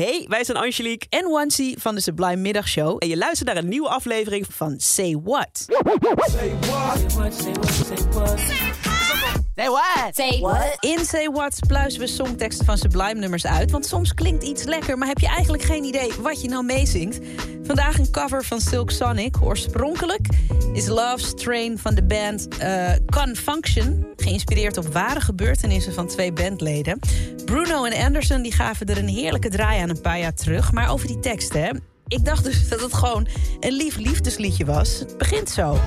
Hey, wij zijn Angelique en Wansi van de Sublime Middagshow. en je luistert naar een nieuwe aflevering van Van Say What. Say what? Say what? In Say What pluizen we songteksten van Sublime nummers uit. Want soms klinkt iets lekker, maar heb je eigenlijk geen idee wat je nou meezingt. Vandaag een cover van Silk Sonic. Oorspronkelijk is Love's Train van de band eh Confunction. Geïnspireerd op ware gebeurtenissen van twee bandleden. Bruno en Anderson die gaven er een heerlijke draai aan een paar jaar terug. Maar over die teksten, hè. Ik dacht dus dat het gewoon een lief liefdesliedje was. Het begint zo.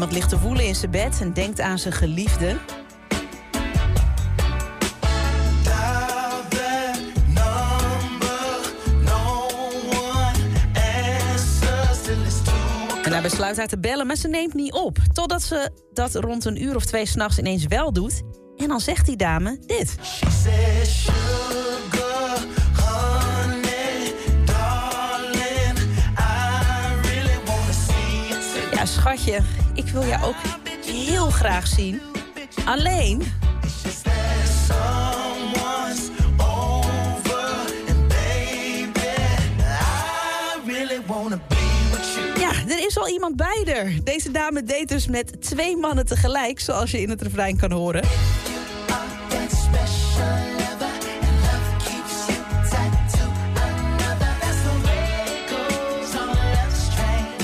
Iemand ligt te voelen in zijn bed en denkt aan zijn geliefde. En hij besluit haar te bellen, maar ze neemt niet op. Totdat ze dat rond een uur of twee s'nachts ineens wel doet. En dan zegt die dame dit. Ja, schatje, ik wil jou ook heel graag zien. Alleen, ja, er is al iemand bij er. Deze dame deed dus met twee mannen tegelijk, zoals je in het refrein kan horen.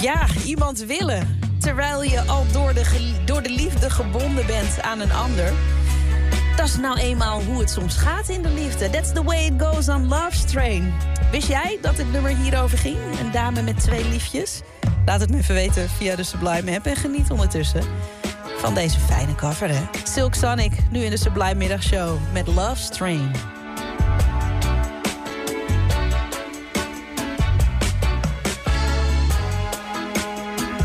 Ja, iemand willen. Terwijl je al door de, door de liefde gebonden bent aan een ander. Dat is nou eenmaal hoe het soms gaat in de liefde. That's the way it goes on Love's Train. Wist jij dat het nummer hierover ging? Een dame met twee liefjes? Laat het me even weten via de Sublime app en geniet ondertussen van deze fijne cover, hè? Silk Sonic, nu in de Sublime Middagshow met Love's Train.